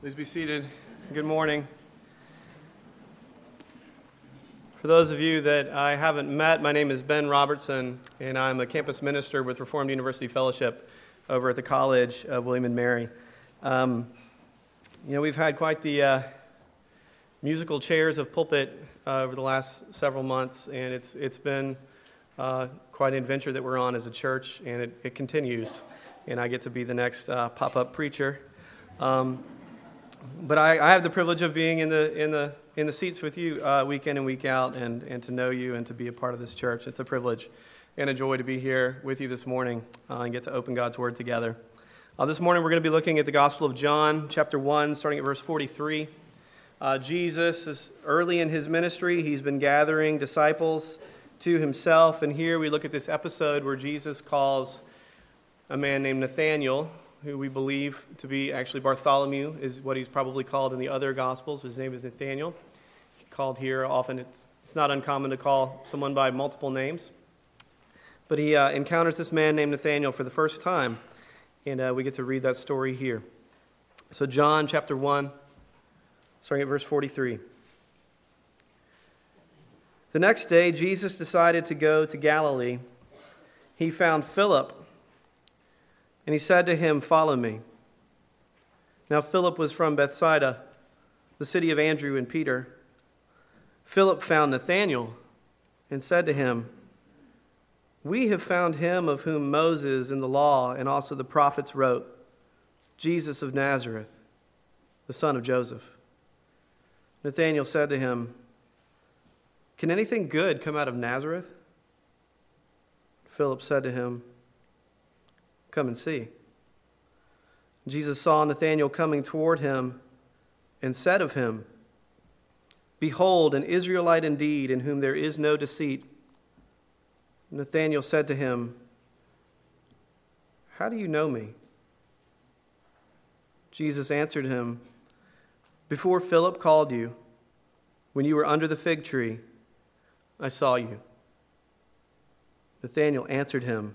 Please be seated. Good morning. For those of you that I haven't met, my name is Ben Robertson, and I'm a campus minister with Reformed University Fellowship over at the College of William and Mary. Um, you know, we've had quite the uh, musical chairs of pulpit uh, over the last several months, and it's, it's been uh, quite an adventure that we're on as a church, and it, it continues. And I get to be the next uh, pop up preacher. Um, but I, I, have the privilege of being in the, in the, in the seats with you uh, week in and week out and, and to know you and to be a part of this church. It's a privilege and a joy to be here with you this morning uh, and get to open God's Word together. Uh, this morning we're going to be looking at the Gospel of John, chapter 1, starting at verse 43. Uh, Jesus is early in his ministry, he's been gathering disciples to himself. And here we look at this episode where Jesus calls a man named Nathanael who we believe to be actually Bartholomew, is what he's probably called in the other Gospels. His name is Nathaniel. Called here often, it's, it's not uncommon to call someone by multiple names. But he uh, encounters this man named Nathaniel for the first time, and uh, we get to read that story here. So, John chapter 1, starting at verse 43. The next day, Jesus decided to go to Galilee. He found Philip and he said to him, Follow me. Now, Philip was from Bethsaida, the city of Andrew and Peter. Philip found Nathanael and said to him, We have found him of whom Moses in the law and also the prophets wrote, Jesus of Nazareth, the son of Joseph. Nathanael said to him, Can anything good come out of Nazareth? Philip said to him, Come and see. Jesus saw Nathanael coming toward him and said of him, Behold, an Israelite indeed, in whom there is no deceit. Nathanael said to him, How do you know me? Jesus answered him, Before Philip called you, when you were under the fig tree, I saw you. Nathanael answered him,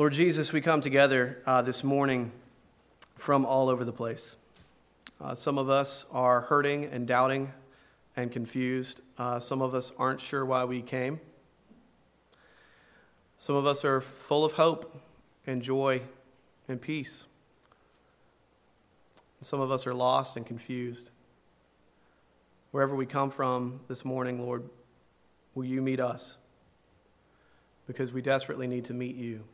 Lord Jesus, we come together uh, this morning from all over the place. Uh, some of us are hurting and doubting and confused. Uh, some of us aren't sure why we came. Some of us are full of hope and joy and peace. Some of us are lost and confused. Wherever we come from this morning, Lord, will you meet us? Because we desperately need to meet you.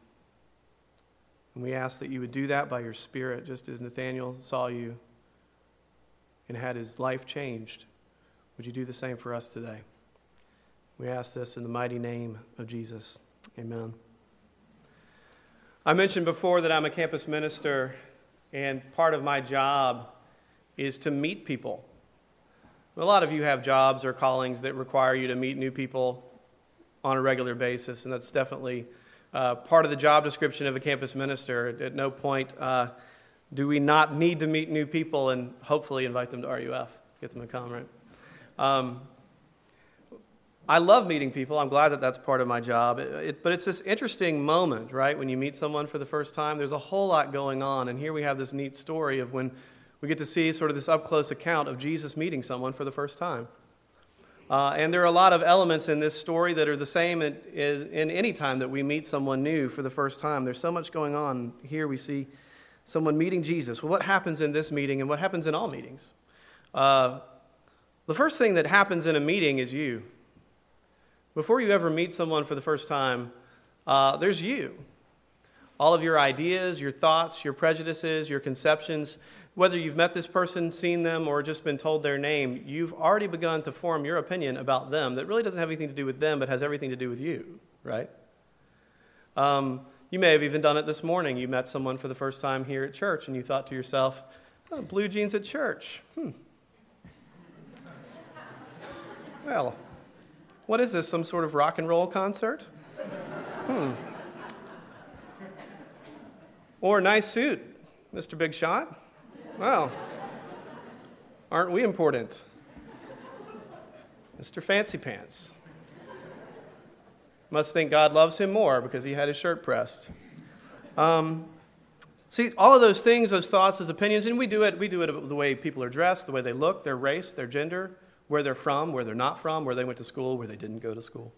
And we ask that you would do that by your Spirit, just as Nathanael saw you and had his life changed. Would you do the same for us today? We ask this in the mighty name of Jesus. Amen. I mentioned before that I'm a campus minister, and part of my job is to meet people. A lot of you have jobs or callings that require you to meet new people on a regular basis, and that's definitely uh, part of the job description of a campus minister. At, no point uh, do we not need to meet new people and hopefully invite them to RUF, get them to come, right? Um, I love meeting people. I'm glad that that's part of my job. It, it, but it's this interesting moment, right? When you meet someone for the first time, there's a whole lot going on. And here we have this neat story of when we get to see sort of this up close account of Jesus meeting someone for the first time. Uh, and there are a lot of elements in this story that are the same in, in any time that we meet someone new for the first time. There's so much going on. Here we see someone meeting Jesus. Well, what happens in this meeting and what happens in all meetings? Uh, the first thing that happens in a meeting is you. Before you ever meet someone for the first time, uh, there's you. All of your ideas, your thoughts, your prejudices, your conceptions, whether you've met this person, seen them, or just been told their name, you've already begun to form your opinion about them that really doesn't have anything to do with them, but has everything to do with you, right? Um, you may have even done it this morning. You met someone for the first time here at church, and you thought to yourself, Oh, blue jeans at church. Hmm. Well, what is this? Some sort of rock and roll concert? Hmm. Or a nice suit, Mr. Big Shot. Well, aren't we important? Mr. Fancy Pants. Must think God loves him more because he had his shirt pressed. Um, see, all of those things, those thoughts, those opinions, and we do it. We do it the way people are dressed, the way they look, their race, their gender, where they're from, where they're not from, where they went to school, where they didn't go to school.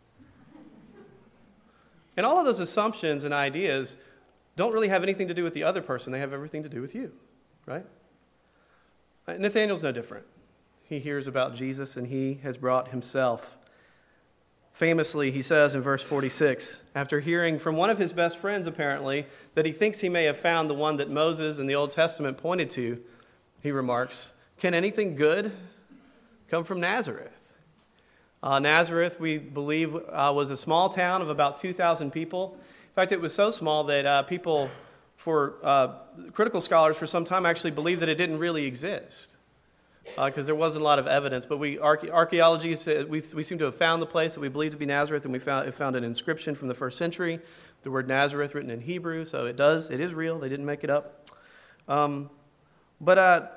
And all of those assumptions and ideas don't really have anything to do with the other person. They have everything to do with you, right? Uh, Nathaniel's no different. He hears about Jesus and he has brought himself. Famously, he says in verse 46, after hearing from one of his best friends, apparently, that he thinks he may have found the one that Moses in the Old Testament pointed to, he remarks, Can anything good come from Nazareth? Uh, Nazareth, we believe, uh, was a small town of about 2,000 people. In fact, it was so small that uh, people, for uh, critical scholars for some time, actually believed that it didn't really exist because uh, there wasn't a lot of evidence. But we archaeology we, we seem to have found the place that we believe to be Nazareth, and we found, found an inscription from the first century, the word Nazareth written in Hebrew. So it does, it is real. They didn't make it up. Um, but uh,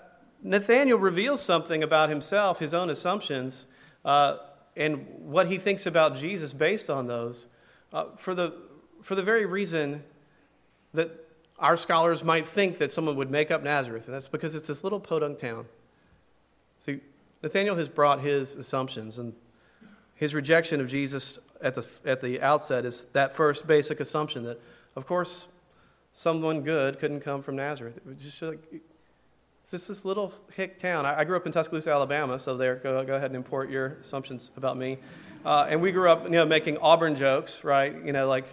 Nathaniel reveals something about himself, his own assumptions, uh, and what he thinks about Jesus based on those, uh, for, the, for the very reason that our scholars might think that someone would make up Nazareth, and that's because it's this little podunk town. See, Nathaniel has brought his assumptions, and his rejection of Jesus at the, at the outset is that first basic assumption that, of course, someone good couldn't come from Nazareth. It was just like, it's just this little hick town. I, I, grew up in Tuscaloosa, Alabama, so there, go, go ahead and import your assumptions about me. Uh, and we grew up, you know, making Auburn jokes, right? You know, like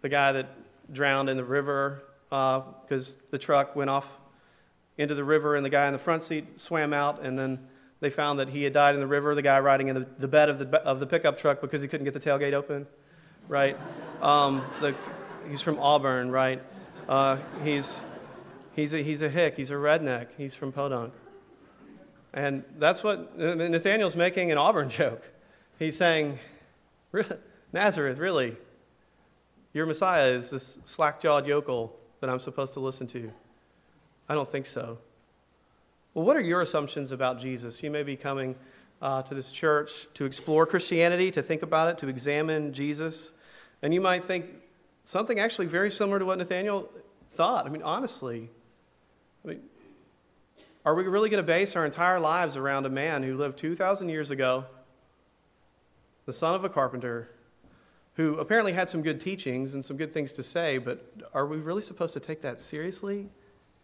the guy that drowned in the river because uh, the truck went off into the river, and the guy in the front seat swam out, and then they found that he had died in the river, the guy riding in the, the bed of the, of the pickup truck because he couldn't get the tailgate open, right? Um, the, he's from Auburn, right? Uh, he's, he's, a, he's a hick, he's a redneck, he's from Podunk. And that's what Nathaniel's making an Auburn joke. He's saying, Nazareth, really? Your Messiah is this slack jawed yokel that I'm supposed to listen to. I don't think so. Well, what are your assumptions about Jesus? You may be coming uh, to this church to explore Christianity, to think about it, to examine Jesus, and you might think something actually very similar to what Nathaniel thought. I mean, honestly, I mean, are we really going to base our entire lives around a man who lived 2,000 years ago, the son of a carpenter, who apparently had some good teachings and some good things to say, but are we really supposed to take that seriously?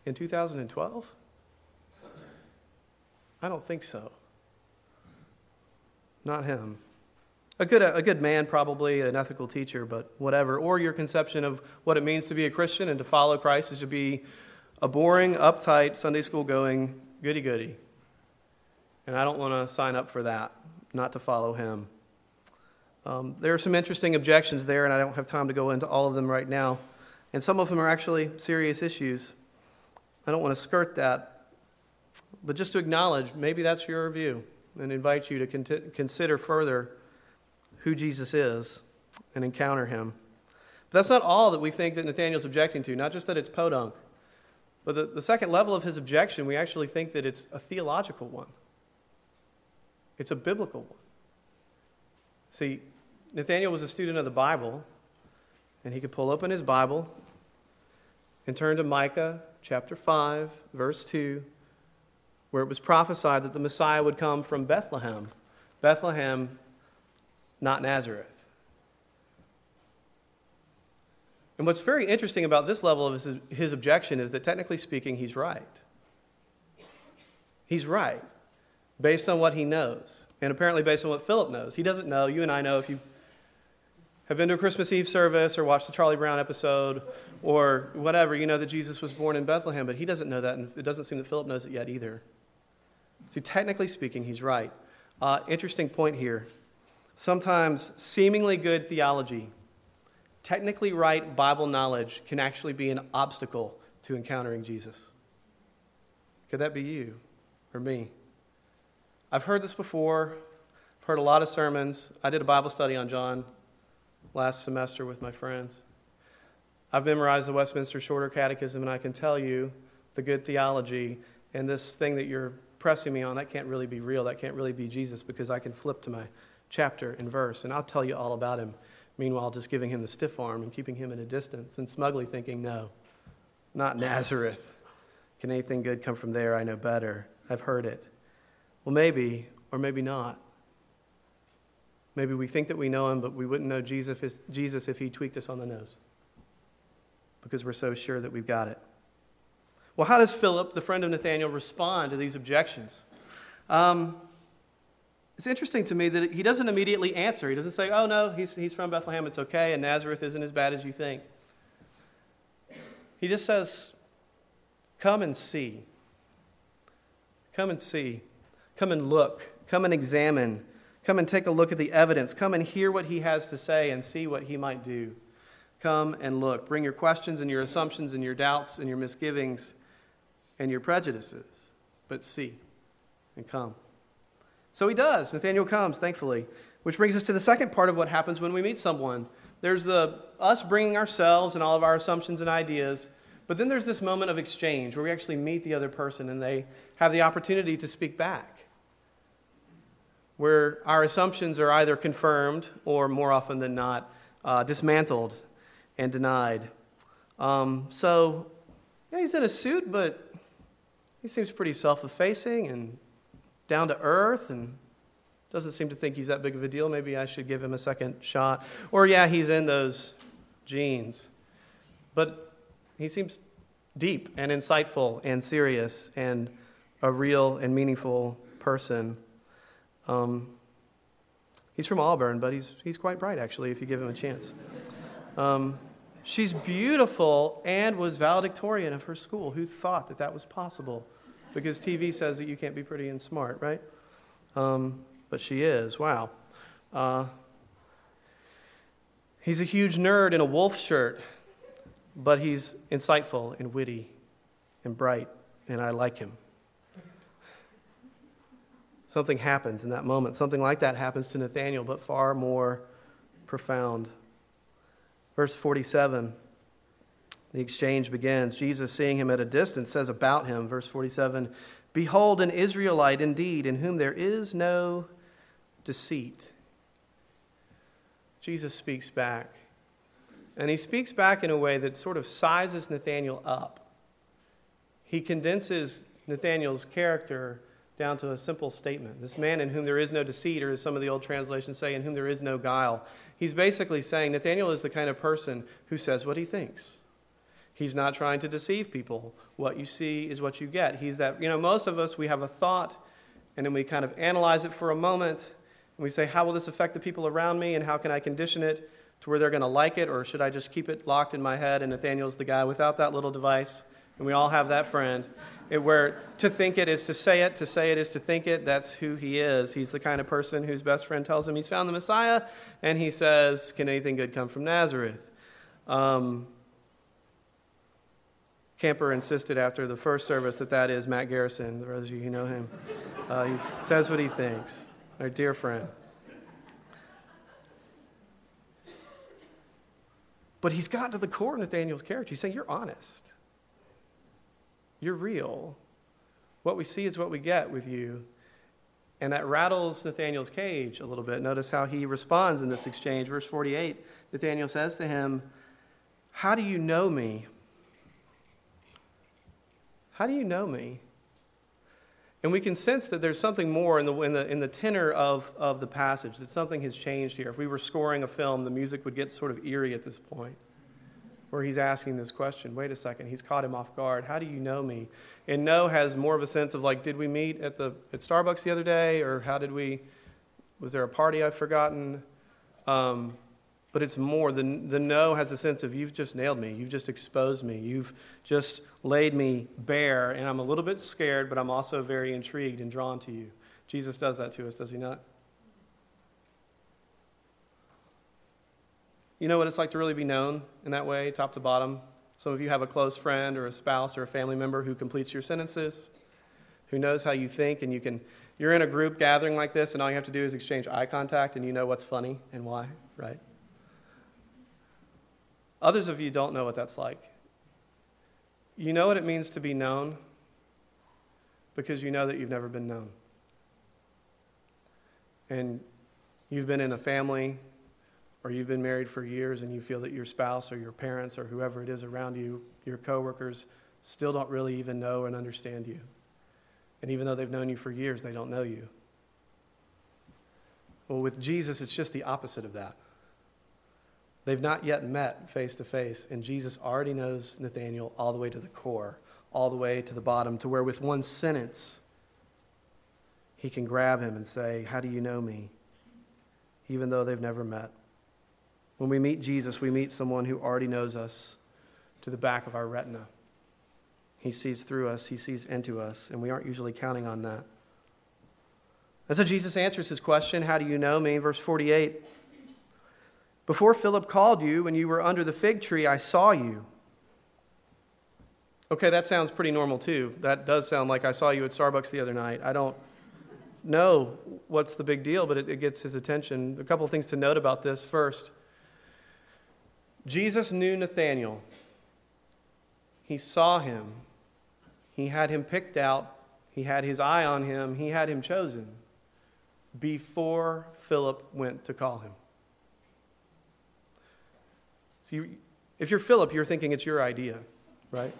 in 2012? I don't think so. Not him. A good, a good man, probably, an ethical teacher, but whatever. Or your conception of what it means to be a Christian and to follow Christ is to be a boring, uptight, Sunday school going goody goody. And I don't want to sign up for that, not to follow him. Um, there are some interesting objections there, and I don't have time to go into all of them right now. And some of them are actually serious issues. I don't want to skirt that, but just to acknowledge maybe that's your view and invite you to con- consider further who Jesus is and encounter him. But that's not all that we think that Nathaniel's objecting to, not just that it's podunk. But the, the second level of his objection, we actually think that it's a theological one. It's a biblical one. See, Nathaniel was a student of the Bible, and he could pull open his Bible and turn to Micah chapter 5, verse 2, where it was prophesied that the Messiah would come from Bethlehem. Bethlehem, not Nazareth. And what's very interesting about this level of his, his objection is that technically speaking, he's right. He's right, based on what he knows, and apparently based on what Philip knows. He doesn't know. You and I know if you have been to a Christmas Eve service or watched the Charlie Brown episode or whatever, you know that Jesus was born in Bethlehem, but he doesn't know that, and it doesn't seem that Philip knows it yet either. So, technically speaking, he's right. Uh, interesting point here. Sometimes seemingly good theology, technically right Bible knowledge can actually be an obstacle to encountering Jesus. Could that be you or me? I've heard this before. I've heard a lot of sermons. I did a Bible study on John last semester with my friends. I've memorized the Westminster Shorter Catechism, and I can tell you the good theology and this thing that you're pressing me on, that can't really be real. That can't really be Jesus because I can flip to my chapter and verse, and I'll tell you all about him. Meanwhile, just giving him the stiff arm and keeping him at a distance and smugly thinking, no, not Nazareth. Can anything good come from there? I know better. I've heard it. Well, maybe, or maybe not. Maybe we think that we know him, but we wouldn't know Jesus if, he tweaked us on the nose because we're so sure that we've got it. Well, how does Philip, the friend of Nathanael, respond to these objections? Um, it's interesting to me that he doesn't immediately answer. He doesn't say, oh, no, he's, he's from Bethlehem, it's okay, and Nazareth isn't as bad as you think. He just says, come and see. Come and see. Come and look. Come and examine. Come and take a look at the evidence. Come and hear what he has to say and see what he might do. Come and look. Bring your questions and your assumptions and your doubts and your misgivings and your prejudices, but see and come. So he does. Nathaniel comes, thankfully, which brings us to the second part of what happens when we meet someone. There's the us bringing ourselves and all of our assumptions and ideas, but then there's this moment of exchange where we actually meet the other person and they have the opportunity to speak back. Where our assumptions are either confirmed or, more often than not, uh, dismantled and denied. Um, so, yeah, he's in a suit, but he seems pretty self effacing and down to earth and doesn't seem to think he's that big of a deal. Maybe I should give him a second shot. Or, yeah, he's in those jeans. But he seems deep and insightful and serious and a real and meaningful person. Um, he's from Auburn, but he's, he's quite bright, actually, if you give him a chance. Um, she's beautiful and was valedictorian of her school. Who thought that that was possible? because TV says that you can't be pretty and smart, right? Um, but she is. Wow. Uh, he's a huge nerd in a wolf shirt, but he's insightful and witty and bright, and I like him. Something happens in that moment. Something like that happens to Nathaniel, but far more profound. Verse 47. The exchange begins. Jesus, seeing him at a distance, says about him, verse 47 Behold, an Israelite indeed, in whom there is no deceit. Jesus speaks back. And he speaks back in a way that sort of sizes Nathaniel up. He condenses Nathaniel's character down to a simple statement. This man in whom there is no deceit, or as some of the old translations say, in whom there is no guile. He's basically saying Nathaniel is the kind of person who says what he thinks. He's not trying to deceive people. What you see is what you get. He's that, you know, most of us, we have a thought and then we kind of analyze it for a moment and we say, how will this affect the people around me and how can I condition it to where they're going to like it or should I just keep it locked in my head? And Nathaniel's the guy without that little device. And we all have that friend. It, where to think it is to say it, to say it is to think it. That's who he is. He's the kind of person whose best friend tells him he's found the Messiah, and he says, Can anything good come from Nazareth? Um, Camper insisted after the first service that that is Matt Garrison, those of you who know him. Uh, he says what he thinks, our dear friend. But he's gotten to the core of Nathaniel's character. He's saying, You're honest. You're real. What we see is what we get with you. And that rattles Nathaniel's cage a little bit. Notice how he responds in this exchange. Verse 48 Nathaniel says to him, How do you know me? How do you know me? And we can sense that there's something more in the, in the, in the tenor of, of the passage, that something has changed here. If we were scoring a film, the music would get sort of eerie at this point, where he's asking this question wait a second, he's caught him off guard. How do you know me? And no has more of a sense of like, did we meet at, the, at Starbucks the other day? Or how did we, was there a party I've forgotten? Um, but it's more. The, the no has a sense of you've just nailed me. You've just exposed me. You've just laid me bare. And I'm a little bit scared, but I'm also very intrigued and drawn to you. Jesus does that to us, does he not? You know what it's like to really be known in that way, top to bottom? Some of you have a close friend or a spouse or a family member who completes your sentences. who knows how you think, and you can, you're in a group gathering like this, and all you have to do is exchange eye contact, and you know what's funny and why, right? Others of you don't know what that's like. You know what it means to be known because you know that you've never been known. And you've been in a family or you've been married for years and you feel that your spouse or your parents or whoever it is around you, your coworkers, still don't really even know and understand you. And even though they've known you for years, they don't know you. Well, with Jesus, it's just the opposite of that. They've not yet met face to face, and Jesus already knows Nathanael all the way to the core, all the way to the bottom, to where with one sentence, he can grab him and say, How do you know me? Even though they've never met. When we meet Jesus, we meet someone who already knows us to the back of our retina. He sees through us, He sees into us, and we aren't usually counting on that. And so Jesus answers his question How do you know me? Verse 48 Before Philip called you, when you were under the fig tree, I saw you. Okay, that sounds pretty normal too. That does sound like I saw you at Starbucks the other night. I don't know what's the big deal, but it, it gets his attention. A couple things to note about this. First, Jesus knew Nathanael. He saw him. He had him picked out. He had his eye on him. He had him chosen before Philip went to call him. See, if you're Philip, you're thinking it's your idea, right?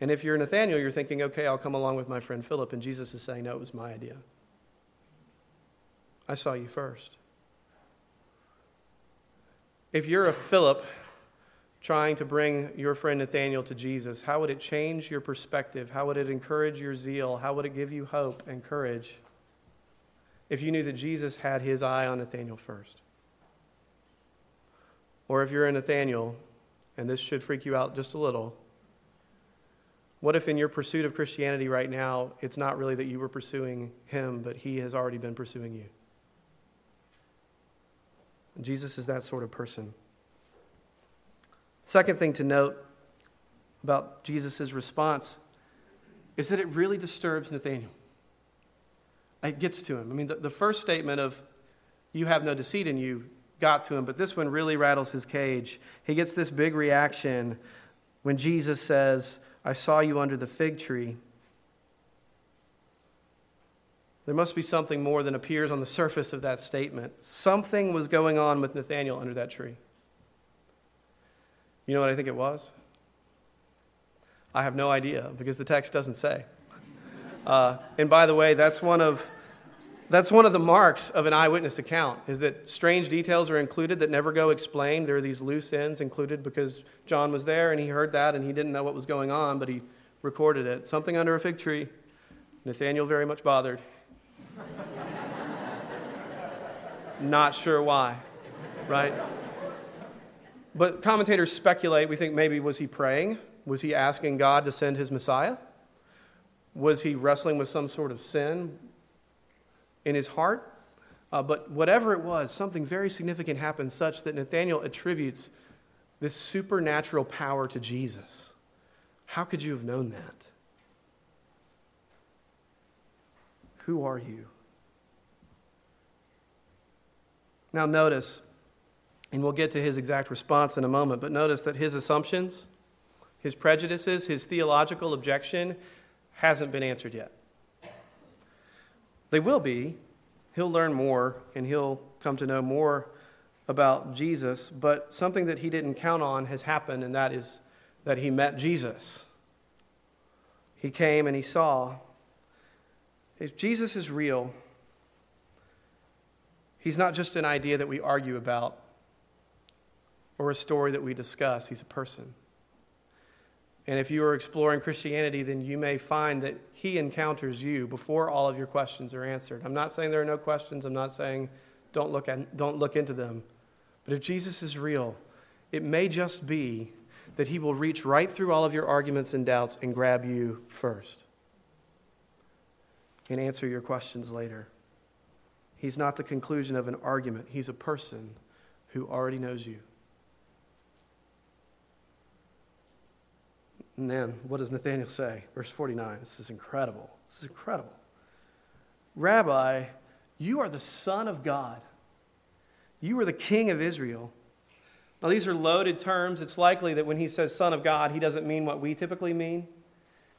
And if you're Nathaniel, you're thinking, okay, I'll come along with my friend Philip. And Jesus is saying, no, it was my idea. I saw you first. If you're a Philip trying to bring your friend Nathaniel to Jesus, how would it change your perspective? How would it encourage your zeal? How would it give you hope and courage if you knew that Jesus had his eye on Nathaniel first? Or if you're a Nathaniel, and this should freak you out just a little, what if in your pursuit of Christianity right now, it's not really that you were pursuing him, but he has already been pursuing you? Jesus is that sort of person. Second thing to note about Jesus' response is that it really disturbs Nathaniel. It gets to him. I mean, the, the first statement of, you have no deceit in you, got to him, but this one really rattles his cage. He gets this big reaction when Jesus says, I saw you under the fig tree. There must be something more than appears on the surface of that statement. Something was going on with Nathaniel under that tree. You know what I think it was? I have no idea because the text doesn't say. Uh, and by the way, that's one of that's one of the marks of an eyewitness account is that strange details are included that never go explained. There are these loose ends included because John was there and he heard that and he didn't know what was going on, but he recorded it. Something under a fig tree. Nathaniel very much bothered. Not sure why, right? But commentators speculate. We think maybe was he praying? Was he asking God to send his Messiah? Was he wrestling with some sort of sin? in his heart. Uh, but whatever it was, something very significant happened such that Nathanael attributes this supernatural power to Jesus. How could you have known that? Who are you? Now, notice, and we'll get to his exact response in a moment, but notice that his assumptions, his prejudices, his theological objection hasn't been answered yet. They will be. He'll learn more and he'll come to know more about Jesus, but something that he didn't count on has happened, and that is that he met Jesus. He came and he saw. If Jesus is real, he's not just an idea that we argue about or a story that we discuss, he's a person. And if you are exploring Christianity, then you may find that He encounters you before all of your questions are answered. I'm not saying there are no questions. I'm not saying don't look, at, don't look into them. But if Jesus is real, it may just be that He will reach right through all of your arguments and doubts and grab you first and answer your questions later. He's not the conclusion of an argument, He's a person who already knows you. And then, what does Nathanael say? Verse 49. This is incredible. This is incredible. Rabbi, you are the Son of God. You are the King of Israel. Now, these are loaded terms. It's likely that when he says Son of God, he doesn't mean what we typically mean.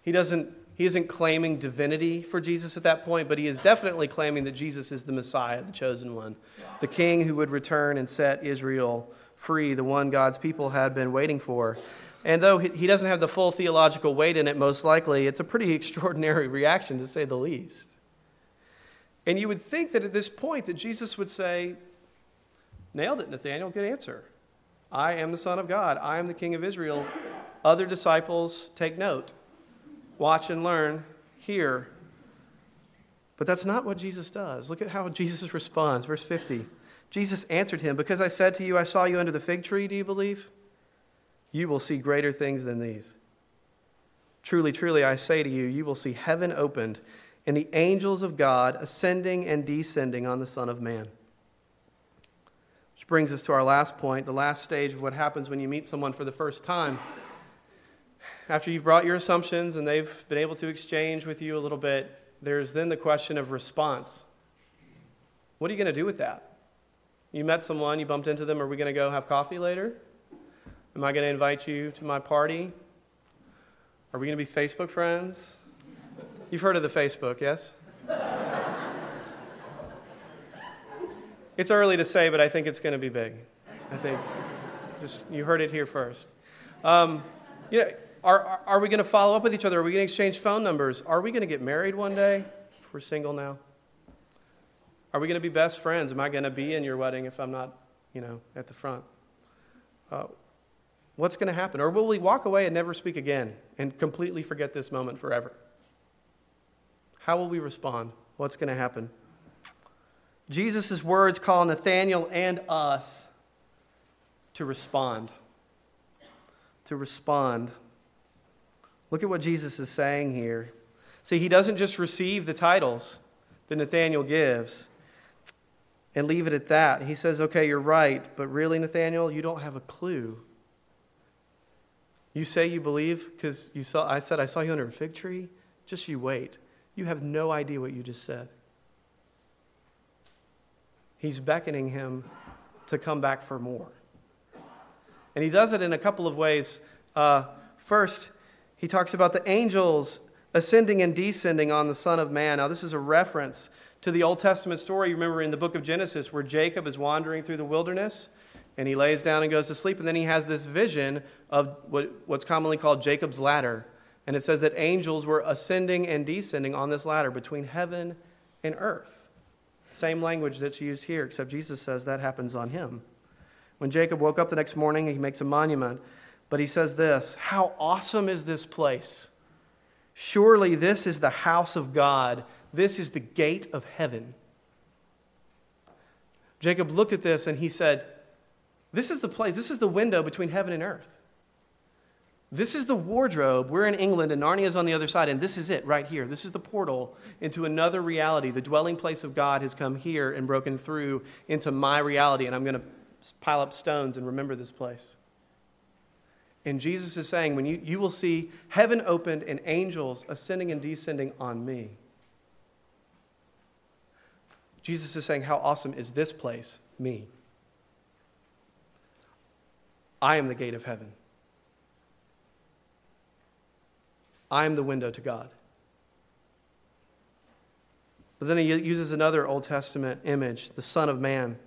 He doesn't he isn't claiming divinity for Jesus at that point, but he is definitely claiming that Jesus is the Messiah, the chosen one, the king who would return and set Israel free, the one God's people had been waiting for. And though he doesn't have the full theological weight in it, most likely, it's a pretty extraordinary reaction, to say the least. And you would think that at this point that Jesus would say, Nailed it, Nathaniel, good answer. I am the Son of God. I am the King of Israel. Other disciples take note watch and learn, hear. But that's not what Jesus does. Look at how Jesus responds. Verse 50. Jesus answered him, Because I said to you, I saw you under the fig tree, do you believe? You will see greater things than these. Truly, truly, I say to you, you will see heaven opened and the angels of God ascending and descending on the Son of Man. Which brings us to our last point, the last stage of what happens when you meet someone for the first time after you've brought your assumptions and they've been able to exchange with you a little bit, there's then the question of response. What are you going to do with that? You met someone, you bumped into them, are we going to go have coffee later? Am I going to invite you to my party? Are we going to be Facebook friends? You've heard of the Facebook, yes? It's early to say, but I think it's going to be big. I think just you heard it here first. Um, you know, are, are, are we going to follow up with each other? Are we going to exchange phone numbers? Are we going to get married one day if we're single now? Are we going to be best friends? Am I going to be in your wedding if I'm not, you know, at the front? Uh, what's going to happen? Or will we walk away and never speak again and completely forget this moment forever? How will we respond? What's going to happen? Jesus' words call Nathanael and us to respond. To respond. Look at what Jesus is saying here. See, he doesn't just receive the titles that Nathaniel gives and leave it at that. He says, okay, you're right, but really, Nathaniel, you don't have a clue. You say you believe because you saw I said I saw you under a fig tree. Just you wait. You have no idea what you just said. He's beckoning him to come back for more. And he does it in a couple of ways. Uh, first, he talks about the angels ascending and descending on the Son of Man. Now, this is a reference to the Old Testament story. You remember in the book of Genesis where Jacob is wandering through the wilderness and he lays down and goes to sleep, and then he has this vision of what, what's commonly called Jacob's ladder. And it says that angels were ascending and descending on this ladder between heaven and earth. Same language that's used here, except Jesus says that happens on him. When Jacob woke up the next morning, he makes a monument but he says this How awesome is this place! Surely this is the house of God, this is the gate of heaven. Jacob looked at this and he said, This is the place, this is the window between heaven and earth. This is the wardrobe. We're in England and Narnia is on the other side, and this is it right here. This is the portal into another reality. The dwelling place of God has come here and broken through into my reality, and I'm going to pile up stones and remember this place. And Jesus is saying, when you, you will see heaven opened and angels ascending and descending on me. Jesus is saying, How awesome is this place, me? I am the gate of heaven. I am the window to God. But then he uses another Old Testament image, the Son of Man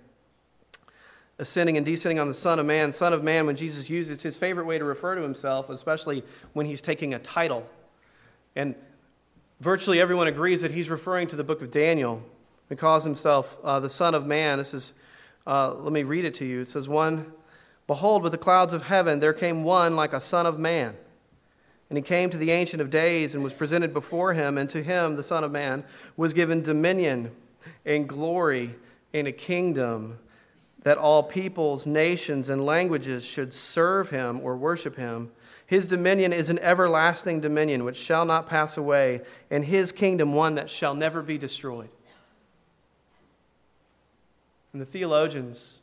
ascending and descending on the Son of Man. Son of Man, when Jesus uses his favorite way to refer to himself, especially when he's taking a title. And virtually everyone agrees that he's referring to the book of Daniel. He calls himself uh, the Son of Man. This is, uh, let me read it to you. It says, One, behold, with the clouds of heaven there came one like a Son of Man. And he came to the Ancient of Days and was presented before him, and to him, the Son of Man, was given dominion and glory and a kingdom that all peoples, nations, and languages should serve him or worship him. His dominion is an everlasting dominion which shall not pass away, and his kingdom one that shall never be destroyed. And the theologians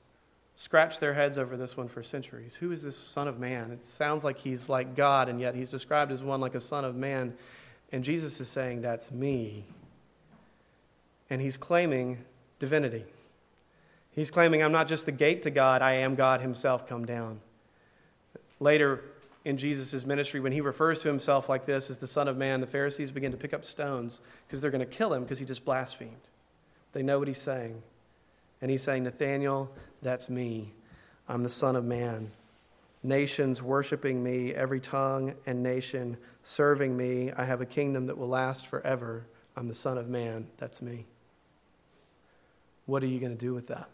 scratched their heads over this one for centuries. Who is this Son of Man? It sounds like he's like God, and yet he's described as one like a Son of Man. And Jesus is saying, That's me. And he's claiming divinity. He's claiming, I'm not just the gate to God, I am God himself come down. Later in Jesus' ministry, when he refers to himself like this as the Son of Man, the Pharisees begin to pick up stones because they're going to kill him because he just blasphemed. They know what he's saying. And he's saying, Nathanael, that's me. I'm the Son of Man. Nations worshiping me, every tongue and nation serving me. I have a kingdom that will last forever. I'm the Son of Man. That's me. What are you going to do with that?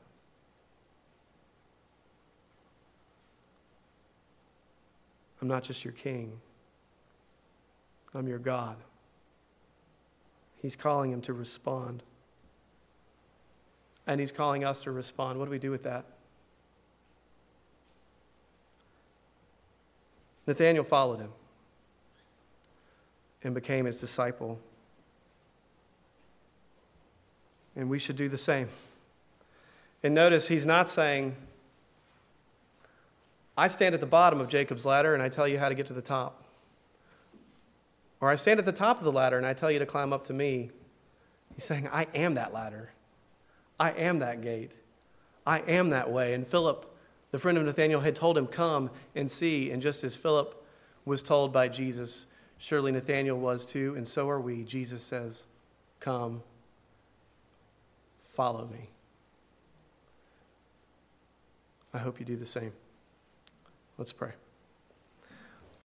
I'm not just your king, I'm your God. He's calling him to respond. And he's calling us to respond. What do we do with that? Nathanael followed him and became his disciple. And we should do the same. And notice he's not saying, I stand at the bottom of Jacob's ladder and I tell you how to get to the top. Or I stand at the top of the ladder and I tell you to climb up to me. He's saying, I am that ladder. I am that gate. I am that way. And Philip, the friend of Nathanael, had told him, Come and see. And just as Philip was told by Jesus, surely Nathanael was too, and so are we. Jesus says, Come, follow me. I hope you do the same. Let's pray.